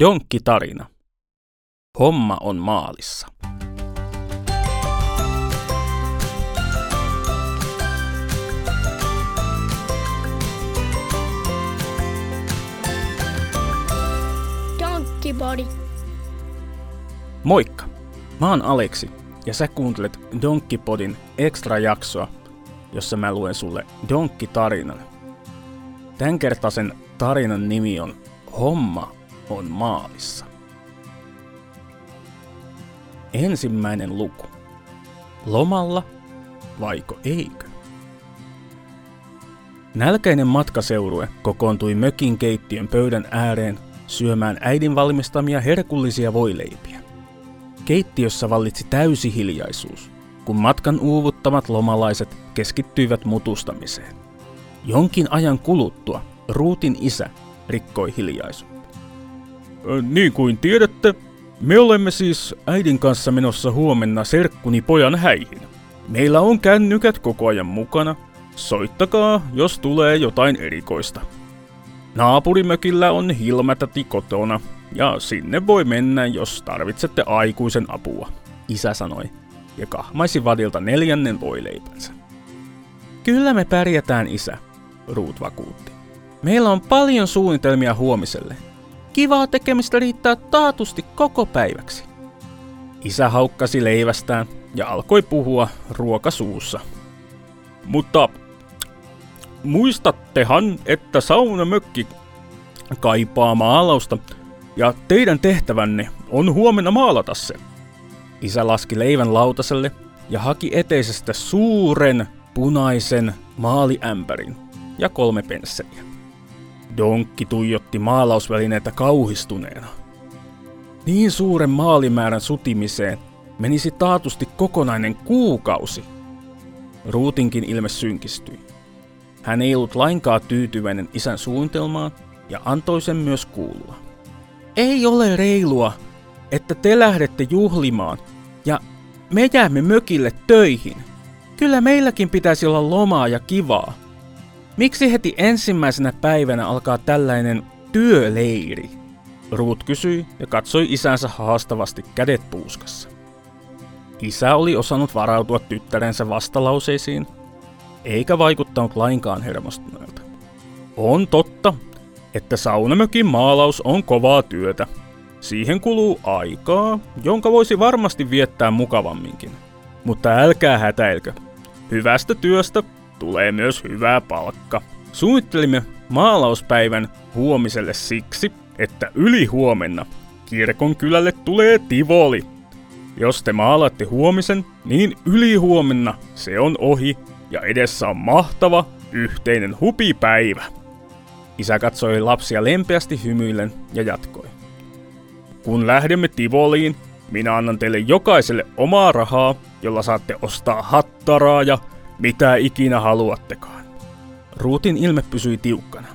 Donkki-tarina. Homma on maalissa. Donkey Body. Moikka! Mä oon Aleksi ja sä kuuntelet Donkkipodin extra-jaksoa, jossa mä luen sulle Donkki-tarinan. Tämänkertaisen tarinan nimi on Homma on maalissa. Ensimmäinen luku. Lomalla vaiko eikö? Nälkäinen matkaseurue kokoontui mökin keittiön pöydän ääreen syömään äidin valmistamia herkullisia voileipiä. Keittiössä vallitsi täysi hiljaisuus, kun matkan uuvuttamat lomalaiset keskittyivät mutustamiseen. Jonkin ajan kuluttua Ruutin isä rikkoi hiljaisuutta. Niin kuin tiedätte, me olemme siis äidin kanssa menossa huomenna serkkuni pojan häihin. Meillä on kännykät koko ajan mukana. Soittakaa, jos tulee jotain erikoista. Naapurimökillä on Hilmätäti kotona, ja sinne voi mennä, jos tarvitsette aikuisen apua, isä sanoi, ja kahmaisi vadilta neljännen voileipänsä. Kyllä me pärjätään, isä, Ruut vakuutti. Meillä on paljon suunnitelmia huomiselle. Kivaa tekemistä riittää taatusti koko päiväksi. Isä haukkasi leivästään ja alkoi puhua ruokasuussa. Mutta muistattehan, että saunamökki kaipaa maalausta ja teidän tehtävänne on huomenna maalata se. Isä laski leivän lautaselle ja haki eteisestä suuren punaisen maaliämpärin ja kolme pensseliä. Donkki tuijotti maalausvälineitä kauhistuneena. Niin suuren maalimäärän sutimiseen menisi taatusti kokonainen kuukausi. Ruutinkin ilme synkistyi. Hän ei ollut lainkaan tyytyväinen isän suunnitelmaan ja antoi sen myös kuulua. Ei ole reilua, että te lähdette juhlimaan ja me jäämme mökille töihin. Kyllä meilläkin pitäisi olla lomaa ja kivaa. Miksi heti ensimmäisenä päivänä alkaa tällainen työleiri? Ruut kysyi ja katsoi isänsä haastavasti kädet puuskassa. Isä oli osannut varautua tyttärensä vastalauseisiin, eikä vaikuttanut lainkaan hermostuneelta. On totta, että saunamökin maalaus on kovaa työtä. Siihen kuluu aikaa, jonka voisi varmasti viettää mukavamminkin. Mutta älkää hätäilkö. Hyvästä työstä tulee myös hyvää palkka. Suunnittelimme maalauspäivän huomiselle siksi, että yli huomenna kirkon kylälle tulee Tivoli. Jos te maalatte huomisen, niin yli huomenna se on ohi ja edessä on mahtava yhteinen hupipäivä. Isä katsoi lapsia lempeästi hymyillen ja jatkoi. Kun lähdemme Tivoliin, minä annan teille jokaiselle omaa rahaa, jolla saatte ostaa hattaraa ja mitä ikinä haluattekaan. Ruutin ilme pysyi tiukkana.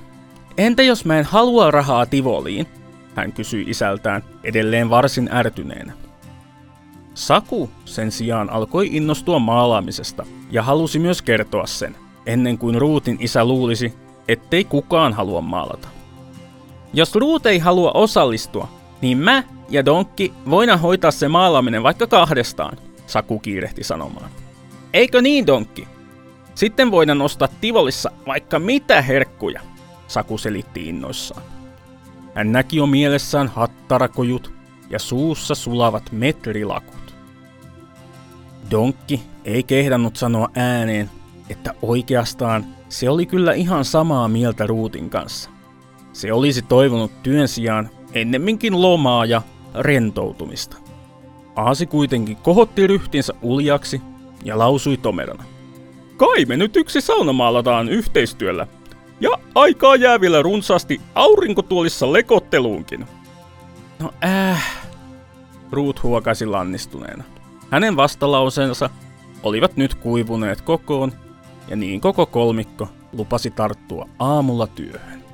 Entä jos mä en halua rahaa Tivoliin? Hän kysyi isältään, edelleen varsin ärtyneenä. Saku sen sijaan alkoi innostua maalaamisesta ja halusi myös kertoa sen, ennen kuin Ruutin isä luulisi, ettei kukaan halua maalata. Jos Ruut ei halua osallistua, niin mä ja Donkki voidaan hoitaa se maalaaminen vaikka kahdestaan, Saku kiirehti sanomaan. Eikö niin, Donkki? Sitten voidaan ostaa Tivolissa vaikka mitä herkkuja, Saku selitti innoissaan. Hän näki jo mielessään hattarakojut ja suussa sulavat metrilakut. Donkki ei kehdannut sanoa ääneen, että oikeastaan se oli kyllä ihan samaa mieltä Ruutin kanssa. Se olisi toivonut työn sijaan ennemminkin lomaa ja rentoutumista. Aasi kuitenkin kohotti ryhtinsä uljaksi ja lausui tomerana. Kai me nyt yksi sauna maalataan yhteistyöllä. Ja aikaa jää vielä runsaasti aurinkotuolissa lekotteluunkin. No äh, Ruut huokasi lannistuneena. Hänen vastalauseensa olivat nyt kuivuneet kokoon, ja niin koko kolmikko lupasi tarttua aamulla työhön.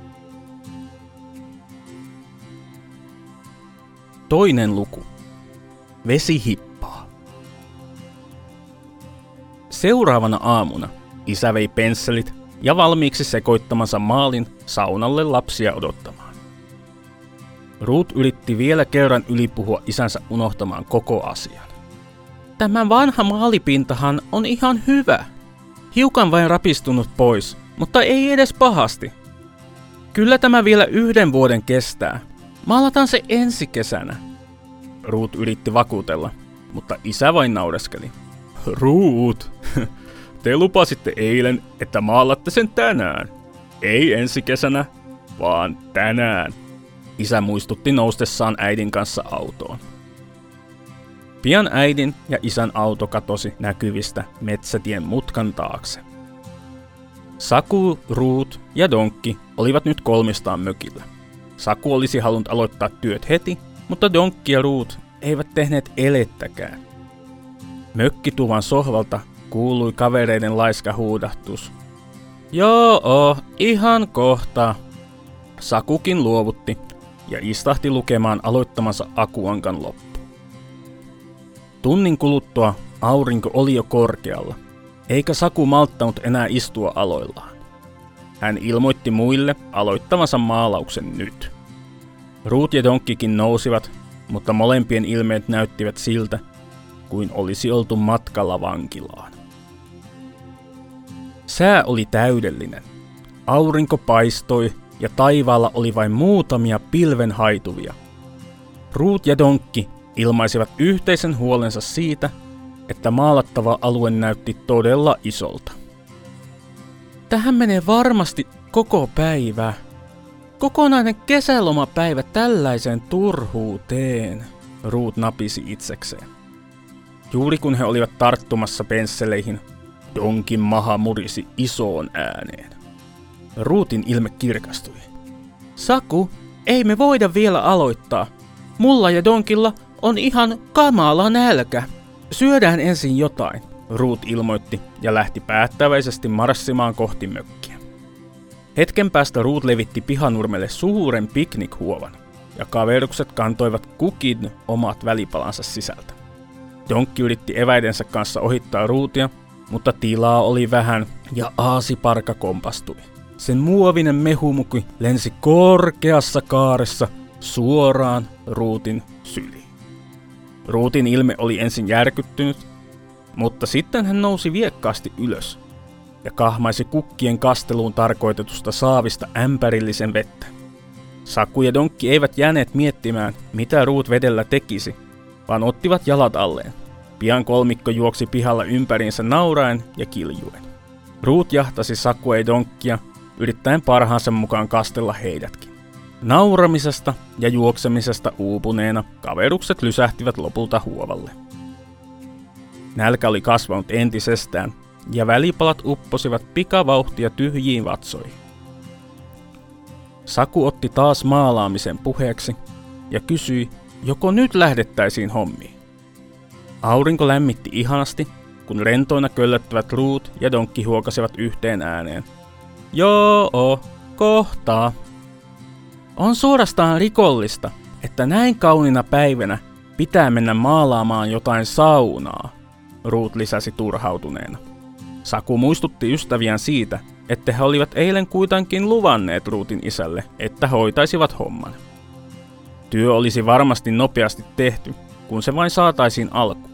Toinen luku. Vesi Seuraavana aamuna isä vei pensselit ja valmiiksi sekoittamansa maalin saunalle lapsia odottamaan. Ruut yritti vielä kerran ylipuhua isänsä unohtamaan koko asian. Tämä vanha maalipintahan on ihan hyvä. Hiukan vain rapistunut pois, mutta ei edes pahasti. Kyllä tämä vielä yhden vuoden kestää. Maalataan se ensi kesänä. Ruut yritti vakuutella, mutta isä vain naureskeli. Ruut, te lupasitte eilen, että maalatte sen tänään. Ei ensi kesänä, vaan tänään. Isä muistutti noustessaan äidin kanssa autoon. Pian äidin ja isän auto katosi näkyvistä metsätien mutkan taakse. Saku, Ruut ja Donkki olivat nyt kolmistaan mökillä. Saku olisi halunnut aloittaa työt heti, mutta Donkki ja Ruut eivät tehneet elettäkään. Mökkituvan sohvalta kuului kavereiden laiska huudahtus. Joo, ihan kohta. Sakukin luovutti ja istahti lukemaan aloittamansa akuankan loppu. Tunnin kuluttua aurinko oli jo korkealla, eikä Saku malttanut enää istua aloillaan. Hän ilmoitti muille aloittavansa maalauksen nyt. Ruut ja Donkkikin nousivat, mutta molempien ilmeet näyttivät siltä, kuin olisi oltu matkalla vankilaan. Sää oli täydellinen. Aurinko paistoi ja taivaalla oli vain muutamia pilven haituvia. Ruut ja Donkki ilmaisivat yhteisen huolensa siitä, että maalattava alue näytti todella isolta. Tähän menee varmasti koko päivä. Kokonainen kesälomapäivä tällaiseen turhuuteen, Ruut napisi itsekseen. Juuri kun he olivat tarttumassa pensseleihin, Donkin maha murisi isoon ääneen. Ruutin ilme kirkastui. Saku, ei me voida vielä aloittaa. Mulla ja Donkilla on ihan kamala nälkä. Syödään ensin jotain, Ruut ilmoitti ja lähti päättäväisesti marssimaan kohti mökkiä. Hetken päästä Ruut levitti pihanurmelle suuren piknikhuovan, ja kaverukset kantoivat kukin omat välipalansa sisältä. Donkki yritti eväidensä kanssa ohittaa Ruutia, mutta tilaa oli vähän ja aasiparka kompastui. Sen muovinen mehumuki lensi korkeassa kaaressa suoraan Ruutin syliin. Ruutin ilme oli ensin järkyttynyt, mutta sitten hän nousi viekkaasti ylös ja kahmaisi kukkien kasteluun tarkoitetusta saavista ämpärillisen vettä. Saku ja Donkki eivät jääneet miettimään, mitä Ruut vedellä tekisi, vaan ottivat jalat alleen. Pian kolmikko juoksi pihalla ympäriinsä nauraen ja kiljuen. Ruut jahtasi Saku ja Donkkia, yrittäen parhaansa mukaan kastella heidätkin. Nauramisesta ja juoksemisesta uupuneena kaverukset lysähtivät lopulta huovalle. Nälkä oli kasvanut entisestään, ja välipalat upposivat pikavauhtia tyhjiin vatsoihin. Saku otti taas maalaamisen puheeksi ja kysyi, joko nyt lähdettäisiin hommiin. Aurinko lämmitti ihanasti, kun rentoina köllöttävät ruut ja donkki huokasivat yhteen ääneen. Joo, kohtaa. On suorastaan rikollista, että näin kauniina päivänä pitää mennä maalaamaan jotain saunaa, Ruut lisäsi turhautuneena. Saku muistutti ystäviään siitä, että he olivat eilen kuitenkin luvanneet Ruutin isälle, että hoitaisivat homman. Työ olisi varmasti nopeasti tehty, kun se vain saataisiin alku.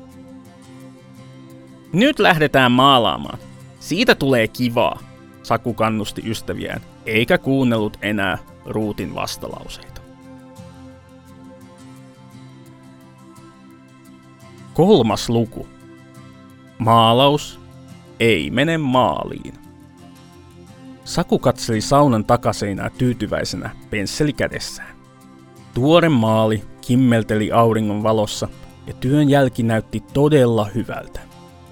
Nyt lähdetään maalaamaan. Siitä tulee kivaa, Saku kannusti ystäviään, eikä kuunnellut enää Ruutin vastalauseita. Kolmas luku. Maalaus ei mene maaliin. Saku katseli saunan takaseinää tyytyväisenä pensseli kädessään. Tuore maali kimmelteli auringon valossa ja työn jälki näytti todella hyvältä.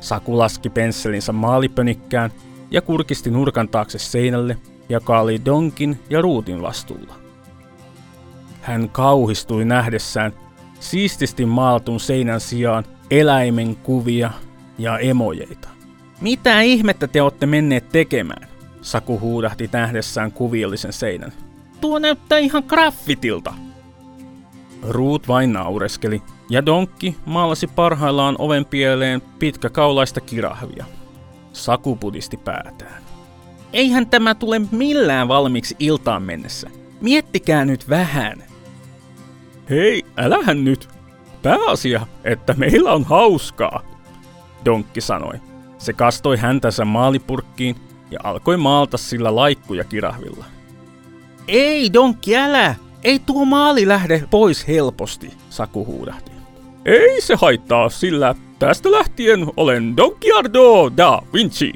Saku laski pensselinsä maalipönikkään ja kurkisti nurkan taakse seinälle, joka oli Donkin ja Ruutin vastuulla. Hän kauhistui nähdessään siististi maalatun seinän sijaan eläimen kuvia ja emojeita. Mitä ihmettä te olette menneet tekemään? Saku huudahti nähdessään kuviollisen seinän. Tuo näyttää ihan graffitilta. Ruut vain naureskeli, ja Donkki maalasi parhaillaan oven pieleen pitkäkaulaista kirahvia. Saku pudisti päätään. Eihän tämä tule millään valmiiksi iltaan mennessä. Miettikää nyt vähän. Hei, älähän nyt. Pääasia, että meillä on hauskaa, Donkki sanoi. Se kastoi häntänsä maalipurkkiin ja alkoi maalta sillä laikkuja kirahvilla. Ei, Donkki, älä! Ei tuo maali lähde pois helposti, Saku huudahti. Ei se haittaa, sillä tästä lähtien olen Donkiardo da Vinci.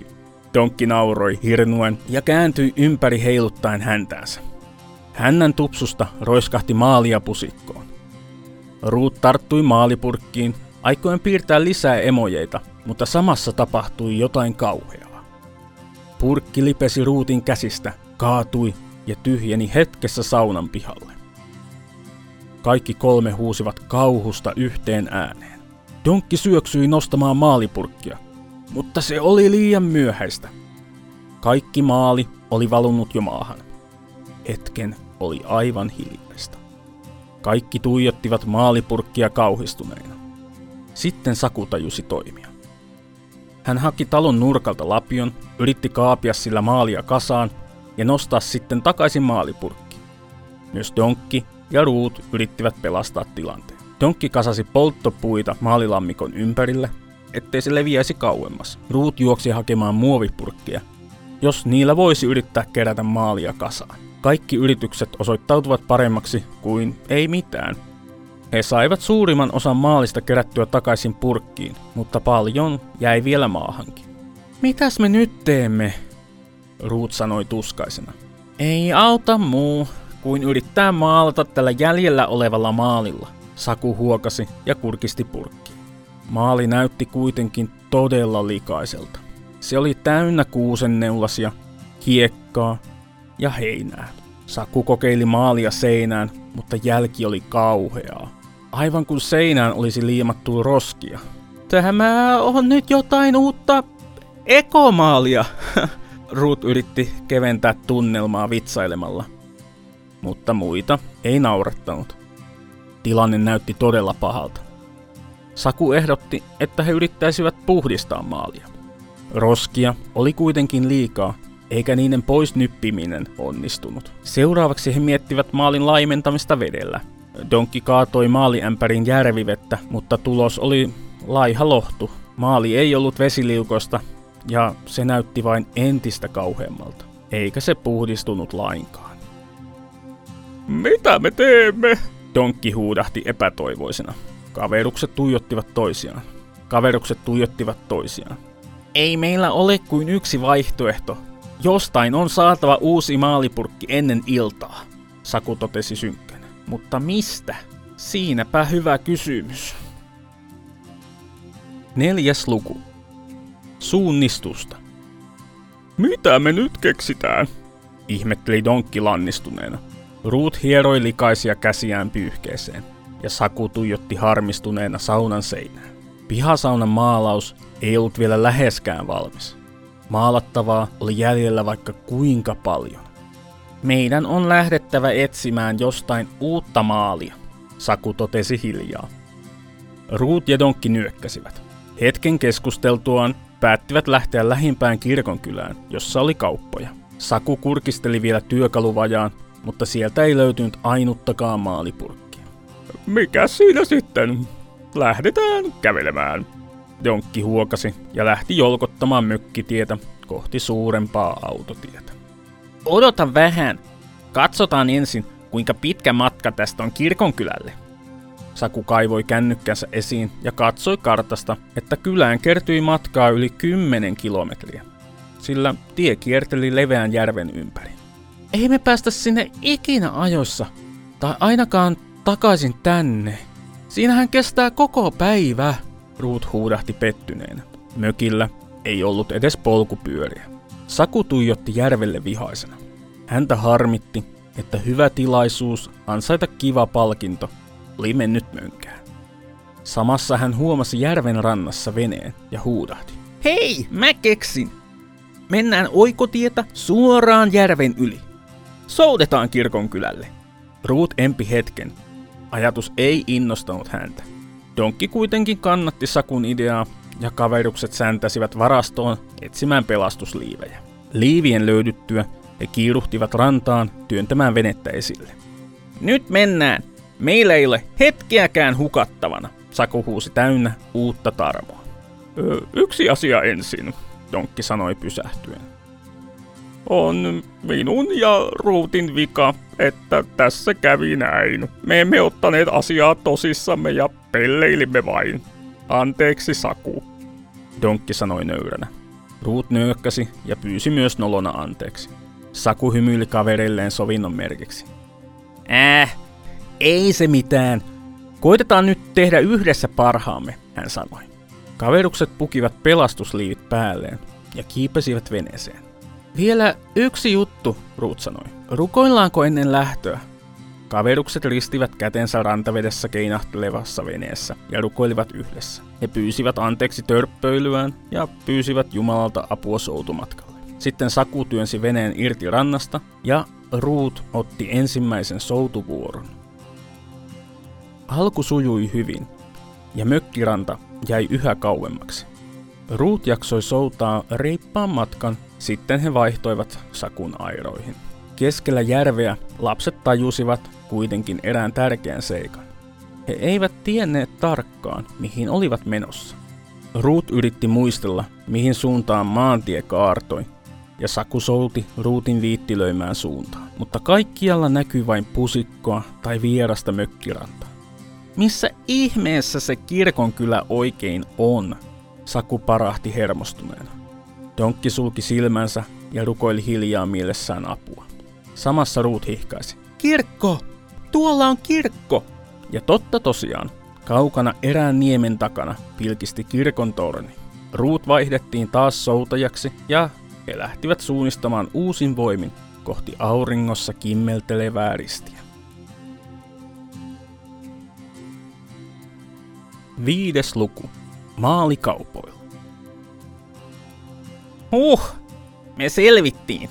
Donkki nauroi hirnuen ja kääntyi ympäri heiluttaen häntäänsä. Hännän tupsusta roiskahti maalia pusikkoon. Ruut tarttui maalipurkkiin, aikoen piirtää lisää emojeita, mutta samassa tapahtui jotain kauheaa. Purkki lipesi Ruutin käsistä, kaatui ja tyhjeni hetkessä saunan pihalle. Kaikki kolme huusivat kauhusta yhteen ääneen. Donkki syöksyi nostamaan maalipurkkia, mutta se oli liian myöhäistä. Kaikki maali oli valunut jo maahan. Hetken oli aivan hiljaista. Kaikki tuijottivat maalipurkkia kauhistuneina. Sitten Saku tajusi toimia. Hän haki talon nurkalta lapion, yritti kaapia sillä maalia kasaan ja nostaa sitten takaisin maalipurkki. Myös Donkki ja Ruut yrittivät pelastaa tilanteen. Donkki kasasi polttopuita maalilammikon ympärille, ettei se leviäisi kauemmas. Ruut juoksi hakemaan muovipurkkia, jos niillä voisi yrittää kerätä maalia kasaan. Kaikki yritykset osoittautuvat paremmaksi kuin ei mitään. He saivat suurimman osan maalista kerättyä takaisin purkkiin, mutta paljon jäi vielä maahankin. Mitäs me nyt teemme? Ruut sanoi tuskaisena. Ei auta muu kuin yrittää maalata tällä jäljellä olevalla maalilla, Saku huokasi ja kurkisti purkkiin. Maali näytti kuitenkin todella likaiselta. Se oli täynnä kuusenneulasia, hiekkaa ja heinää. Saku kokeili maalia seinään, mutta jälki oli kauheaa. Aivan kuin seinään olisi liimattu roskia. Tämä on nyt jotain uutta ekomaalia, Ruut yritti keventää tunnelmaa vitsailemalla. Mutta muita ei naurattanut. Tilanne näytti todella pahalta. Saku ehdotti, että he yrittäisivät puhdistaa maalia. Roskia oli kuitenkin liikaa, eikä niiden pois nyppiminen onnistunut. Seuraavaksi he miettivät maalin laimentamista vedellä. Donkki kaatoi maaliämpärin järvivettä, mutta tulos oli laiha lohtu. Maali ei ollut vesiliukosta, ja se näytti vain entistä kauheammalta, eikä se puhdistunut lainkaan. Mitä me teemme? Donkki huudahti epätoivoisena. Kaverukset tuijottivat toisiaan. Kaverukset tuijottivat toisiaan. Ei meillä ole kuin yksi vaihtoehto. Jostain on saatava uusi maalipurkki ennen iltaa, Saku totesi synkkänä. Mutta mistä? Siinäpä hyvä kysymys. Neljäs luku. Suunnistusta. Mitä me nyt keksitään? Ihmetteli Donkki lannistuneena. Ruut hieroi likaisia käsiään pyyhkeeseen, ja Saku tuijotti harmistuneena saunan seinään. Pihasaunan maalaus ei ollut vielä läheskään valmis. Maalattavaa oli jäljellä vaikka kuinka paljon. Meidän on lähdettävä etsimään jostain uutta maalia, Saku totesi hiljaa. Ruut ja Donkki nyökkäsivät. Hetken keskusteltuaan päättivät lähteä lähimpään kirkonkylään, jossa oli kauppoja. Saku kurkisteli vielä työkaluvajaan, mutta sieltä ei löytynyt ainuttakaan maalipurkkia. Mikä siinä sitten? Lähdetään kävelemään. Donkki huokasi ja lähti jolkottamaan mökkitietä kohti suurempaa autotietä. Odota vähän. Katsotaan ensin, kuinka pitkä matka tästä on kirkonkylälle, Saku kaivoi kännykkänsä esiin ja katsoi kartasta, että kylään kertyi matkaa yli 10 kilometriä, sillä tie kierteli leveän järven ympäri. Ei me päästä sinne ikinä ajoissa, tai ainakaan takaisin tänne. Siinähän kestää koko päivä, Ruut huudahti pettyneenä. Mökillä ei ollut edes polkupyöriä. Saku tuijotti järvelle vihaisena. Häntä harmitti, että hyvä tilaisuus ansaita kiva palkinto oli mennyt mönkään. Samassa hän huomasi järven rannassa veneen ja huudahti. Hei, mä keksin! Mennään oikotietä suoraan järven yli. Soudetaan kirkon kylälle. Ruut empi hetken. Ajatus ei innostanut häntä. Donkki kuitenkin kannatti Sakun ideaa ja kaverukset säntäsivät varastoon etsimään pelastusliivejä. Liivien löydyttyä he kiiruhtivat rantaan työntämään venettä esille. Nyt mennään, Meillä ei ole hetkeäkään hukattavana, Saku huusi täynnä uutta tarmoa. Yksi asia ensin, Donkki sanoi pysähtyen. On minun ja Ruutin vika, että tässä kävi näin. Me emme ottaneet asiaa tosissamme ja pelleilimme vain. Anteeksi, Saku. Donkki sanoi nöyränä. Ruut nyökkäsi ja pyysi myös nolona anteeksi. Saku hymyili kaverilleen sovinnon merkiksi. Äh, ei se mitään. Koitetaan nyt tehdä yhdessä parhaamme, hän sanoi. Kaverukset pukivat pelastusliivit päälleen ja kiipesivät veneeseen. Vielä yksi juttu, Ruut sanoi. Rukoillaanko ennen lähtöä? Kaverukset ristivät kätensä rantavedessä keinahtelevassa veneessä ja rukoilivat yhdessä. He pyysivät anteeksi törppöilyään ja pyysivät Jumalalta apua soutumatkalle. Sitten Saku työnsi veneen irti rannasta ja Ruut otti ensimmäisen soutuvuoron. Alku sujui hyvin ja mökkiranta jäi yhä kauemmaksi. Ruut jaksoi soutaa reippaan matkan, sitten he vaihtoivat Sakun airoihin. Keskellä järveä lapset tajusivat kuitenkin erään tärkeän seikan. He eivät tienneet tarkkaan, mihin olivat menossa. Ruut yritti muistella, mihin suuntaan maantie kaartoi, ja Saku souti Ruutin viittilöimään suuntaan. Mutta kaikkialla näkyi vain pusikkoa tai vierasta mökkirantaa. Missä ihmeessä se kirkon kyllä oikein on? Saku parahti hermostuneena. Donkki sulki silmänsä ja rukoili hiljaa mielessään apua. Samassa Ruut hihkaisi. Kirkko! Tuolla on kirkko! Ja totta tosiaan, kaukana erään niemen takana pilkisti kirkon torni. Ruut vaihdettiin taas soutajaksi ja he lähtivät suunnistamaan uusin voimin kohti auringossa kimmeltelevää ristiä. Viides luku. Maalikaupoilla. Huh, me selvittiin.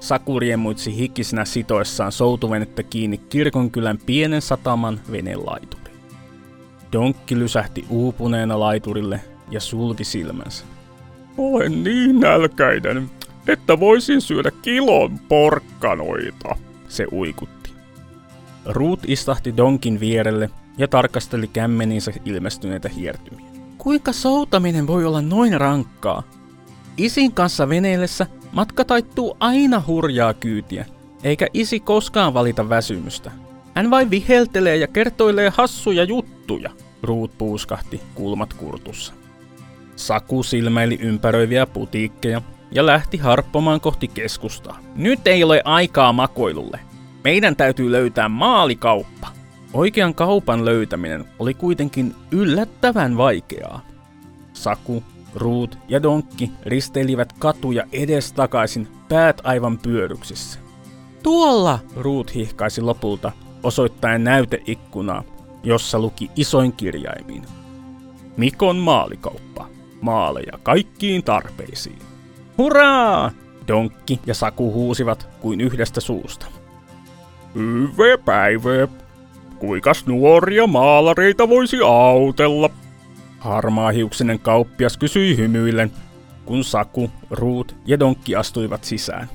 Saku riemuitsi hikisenä sitoessaan soutuvenettä kiinni kirkonkylän pienen sataman venelaituriin. Donkki lysähti uupuneena laiturille ja sulki silmänsä. Olen niin nälkäinen, että voisin syödä kilon porkkanoita, se uikutti. Ruut istahti Donkin vierelle ja tarkasteli kämmeniinsä ilmestyneitä hiertymiä. Kuinka soutaminen voi olla noin rankkaa? Isin kanssa veneellessä matka taittuu aina hurjaa kyytiä, eikä isi koskaan valita väsymystä. Hän vain viheltelee ja kertoilee hassuja juttuja, Ruut puuskahti kulmat kurtussa. Saku silmäili ympäröiviä putiikkeja ja lähti harppomaan kohti keskustaa. Nyt ei ole aikaa makoilulle. Meidän täytyy löytää maalikauppa. Oikean kaupan löytäminen oli kuitenkin yllättävän vaikeaa. Saku, Ruut ja Donkki risteilivät katuja edestakaisin, päät aivan pyöryksissä. Tuolla! Ruut hihkaisi lopulta, osoittaen näyteikkunaa, jossa luki isoin kirjaimin. Mikon maalikauppa. Maaleja kaikkiin tarpeisiin. Hurraa! Donkki ja Saku huusivat kuin yhdestä suusta. Hyvä päivä! Kuikas nuoria maalareita voisi autella? Harmaahiuksinen kauppias kysyi hymyillen, kun Saku, Ruut ja Donkki astuivat sisään.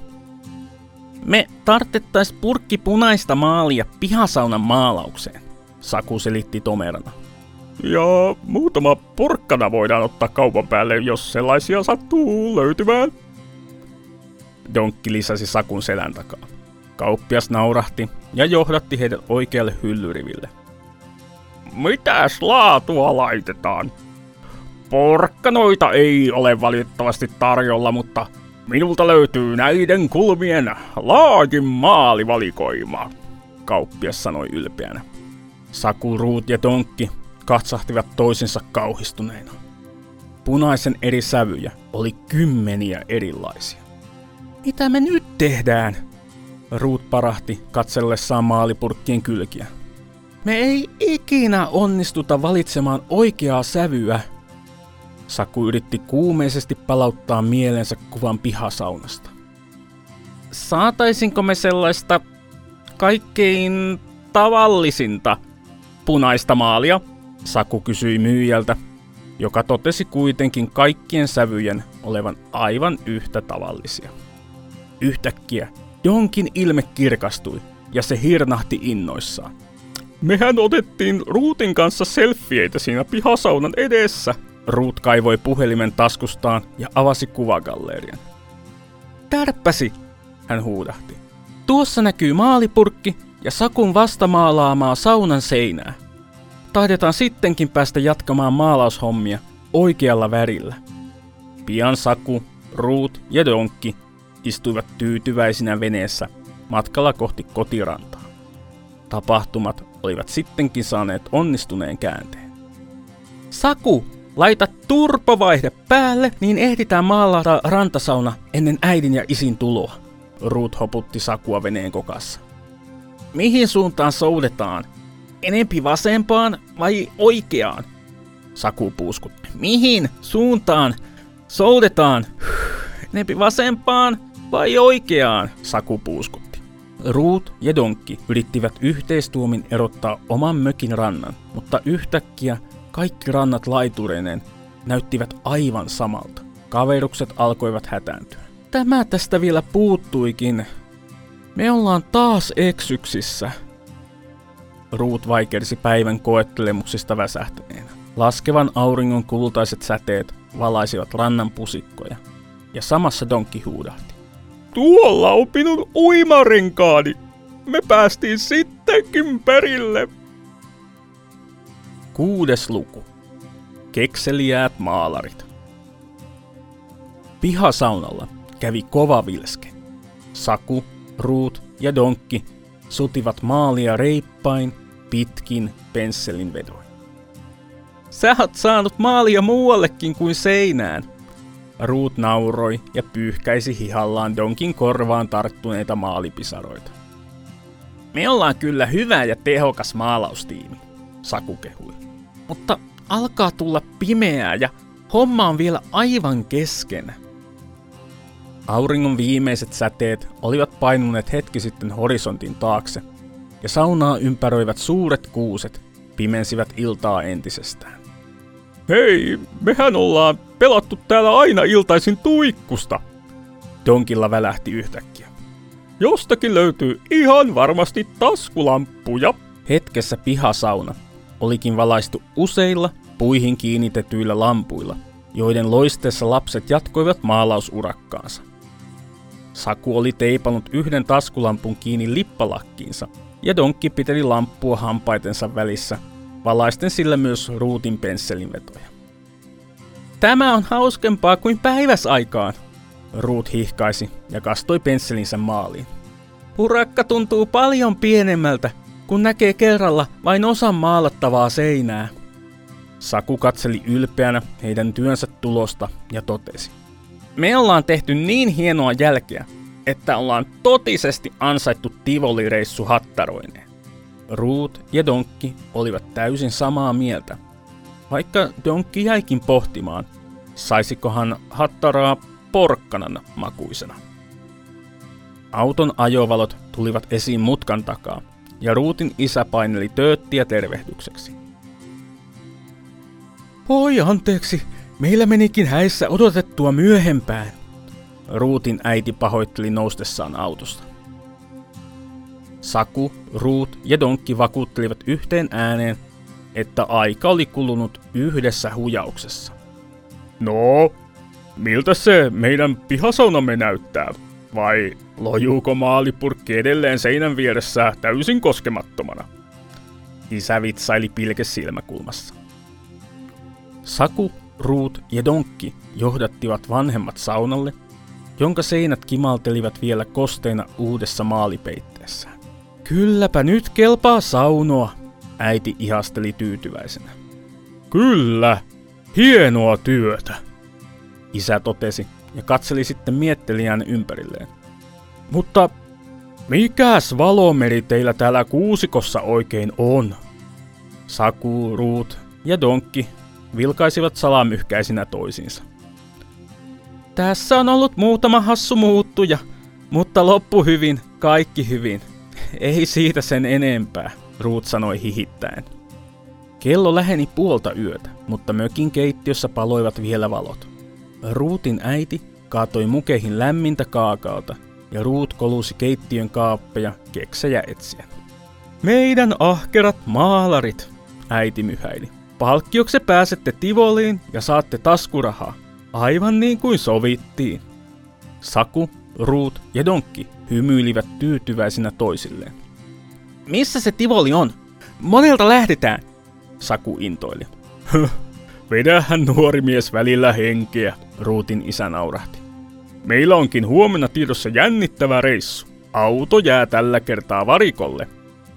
Me tarttettais purkki punaista maalia pihasaunan maalaukseen, Saku selitti tomerana. Ja muutama porkkana voidaan ottaa kaupan päälle, jos sellaisia sattuu löytymään. Donkki lisäsi Sakun selän takaa. Kauppias naurahti ja johdatti heidät oikealle hyllyriville. Mitäs laatua laitetaan? Porkkanoita ei ole valitettavasti tarjolla, mutta minulta löytyy näiden kulmien laajin maalivalikoima, kauppias sanoi ylpeänä. Saku, Ruut ja Donkki katsahtivat toisensa kauhistuneina. Punaisen eri sävyjä oli kymmeniä erilaisia. Mitä me nyt tehdään? Ruut parahti katsellessaan maalipurkkien kylkiä. Me ei ikinä onnistuta valitsemaan oikeaa sävyä. Saku yritti kuumeisesti palauttaa mielensä kuvan pihasaunasta. Saataisinko me sellaista kaikkein tavallisinta punaista maalia? Saku kysyi myyjältä, joka totesi kuitenkin kaikkien sävyjen olevan aivan yhtä tavallisia. Yhtäkkiä Donkin ilme kirkastui ja se hirnahti innoissaan. Mehän otettiin Ruutin kanssa selfieitä siinä pihasaunan edessä. Ruut kaivoi puhelimen taskustaan ja avasi kuvagallerian. Tärppäsi, hän huudahti. Tuossa näkyy maalipurkki ja Sakun vastamaalaamaa saunan seinää. Taidetaan sittenkin päästä jatkamaan maalaushommia oikealla värillä. Pian Saku, Ruut ja Donkki istuivat tyytyväisinä veneessä matkalla kohti kotirantaa. Tapahtumat olivat sittenkin saaneet onnistuneen käänteen. Saku, laita turpovaihde päälle, niin ehditään maalata rantasauna ennen äidin ja isin tuloa. Ruut hoputti Sakua veneen kokassa. Mihin suuntaan soudetaan? Enempi vasempaan vai oikeaan? Saku puuskutti. Mihin suuntaan soudetaan? Enempi vasempaan vai oikeaan? Saku puuskutti. Ruut ja Donkki yrittivät yhteistuomin erottaa oman mökin rannan, mutta yhtäkkiä kaikki rannat laitureineen näyttivät aivan samalta. Kaverukset alkoivat hätääntyä. Tämä tästä vielä puuttuikin. Me ollaan taas eksyksissä. Ruut vaikersi päivän koettelemuksista väsähtäneenä. Laskevan auringon kultaiset säteet valaisivat rannan pusikkoja, ja samassa Donkki huudahti. Tuolla on minun uimarenkaani! Me päästiin sittenkin perille! Kuudes luku. Kekseliäät maalarit. Pihasaunalla kävi kova vilske. Saku, Ruut ja Donkki sutivat maalia reippain, pitkin pensselin vedoin. Sä oot saanut maalia muuallekin kuin seinään. Ruut nauroi ja pyyhkäisi hihallaan Donkin korvaan tarttuneita maalipisaroita. Me ollaan kyllä hyvä ja tehokas maalaustiimi, Saku kehui. Mutta alkaa tulla pimeää ja homma on vielä aivan kesken. Auringon viimeiset säteet olivat painuneet hetki sitten horisontin taakse, ja saunaa ympäröivät suuret kuuset pimensivät iltaa entisestään. Hei, mehän ollaan pelattu täällä aina iltaisin tuikkusta, Donkilla välähti yhtäkkiä. Jostakin löytyy ihan varmasti taskulamppuja. Hetkessä pihasauna olikin valaistu useilla puihin kiinnitetyillä lampuilla, joiden loisteessa lapset jatkoivat maalausurakkaansa. Saku oli teipannut yhden taskulampun kiinni lippalakkiinsa, ja Donkki piteli lamppua hampaitensa välissä, valaisten sillä myös ruutin pensselinvetoja. Tämä on hauskempaa kuin päiväsaikaan, Ruut hihkaisi ja kastoi pensselinsä maaliin. Purakka tuntuu paljon pienemmältä, kun näkee kerralla vain osan maalattavaa seinää. Saku katseli ylpeänä heidän työnsä tulosta ja totesi. Me ollaan tehty niin hienoa jälkeä, että ollaan totisesti ansaittu Tivoli-reissu hattaroineen. Ruut ja Donkki olivat täysin samaa mieltä, vaikka Donkki jäikin pohtimaan, saisikohan hattaraa porkkanan makuisena. Auton ajovalot tulivat esiin mutkan takaa, ja Ruutin isä paineli tööttiä tervehdykseksi. Oi anteeksi, meillä menikin häissä odotettua myöhempään. Ruutin äiti pahoitteli noustessaan autosta. Saku, Ruut ja Donkki vakuuttelivat yhteen ääneen, että aika oli kulunut yhdessä hujauksessa. No, miltä se meidän pihasaunamme näyttää? Vai lojuuko maalipurkki edelleen seinän vieressä täysin koskemattomana? Isä vitsaili pilke silmäkulmassa. Saku, Ruut ja Donkki johdattivat vanhemmat saunalle, jonka seinät kimaltelivat vielä kosteina uudessa maalipeitteessä. Kylläpä nyt kelpaa saunoa, äiti ihasteli tyytyväisenä. Kyllä, hienoa työtä, isä totesi ja katseli sitten miettelijän ympärilleen. Mutta mikäs valomeri teillä täällä kuusikossa oikein on? Saku, Ruut ja Donkki vilkaisivat salamyhkäisinä toisiinsa. Tässä on ollut muutama hassu muuttuja, mutta loppu hyvin, kaikki hyvin. Ei siitä sen enempää, Ruut sanoi hihittäen. Kello läheni puolta yötä, mutta mökin keittiössä paloivat vielä valot. Ruutin äiti kaatoi mukeihin lämmintä kaakaota ja Ruut kolusi keittiön kaappeja keksejä etsiä. Meidän ahkerat maalarit, äiti myhäili. Palkkioksi pääsette Tivoliin ja saatte taskurahaa, aivan niin kuin sovittiin. Saku, Ruut ja Donkki hymyilivät tyytyväisinä toisilleen. Missä se Tivoli on? Monelta lähdetään, Saku intoili. Vedähän nuori mies välillä henkeä, Ruutin isä naurahti. Meillä onkin huomenna tiedossa jännittävä reissu. Auto jää tällä kertaa varikolle.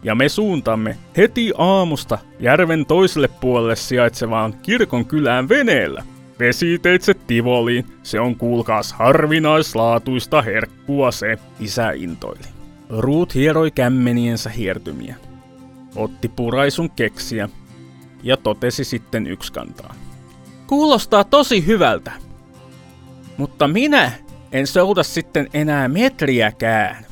Ja me suuntamme heti aamusta järven toiselle puolelle sijaitsevaan kirkon kylään veneellä. Vesiteitse Tivoliin, se on kuulkaas harvinaislaatuista herkkua se, isä intoili. Ruut hieroi kämmeniensä hiertymiä. Otti puraisun keksiä ja totesi sitten ykskantaan. Kuulostaa tosi hyvältä. Mutta minä en souda sitten enää metriäkään.